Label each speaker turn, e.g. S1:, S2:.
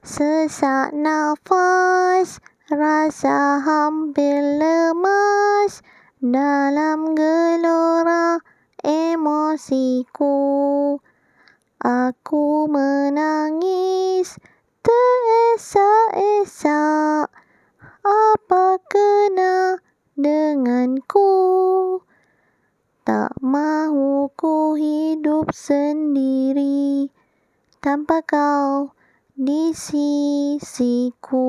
S1: Sesak nafas Rasa hampir lemas Dalam gelora emosiku. Aku menangis Teresak-esak Apa kena denganku? Tak mahu ku hidup sendiri Tanpa kau di sisiku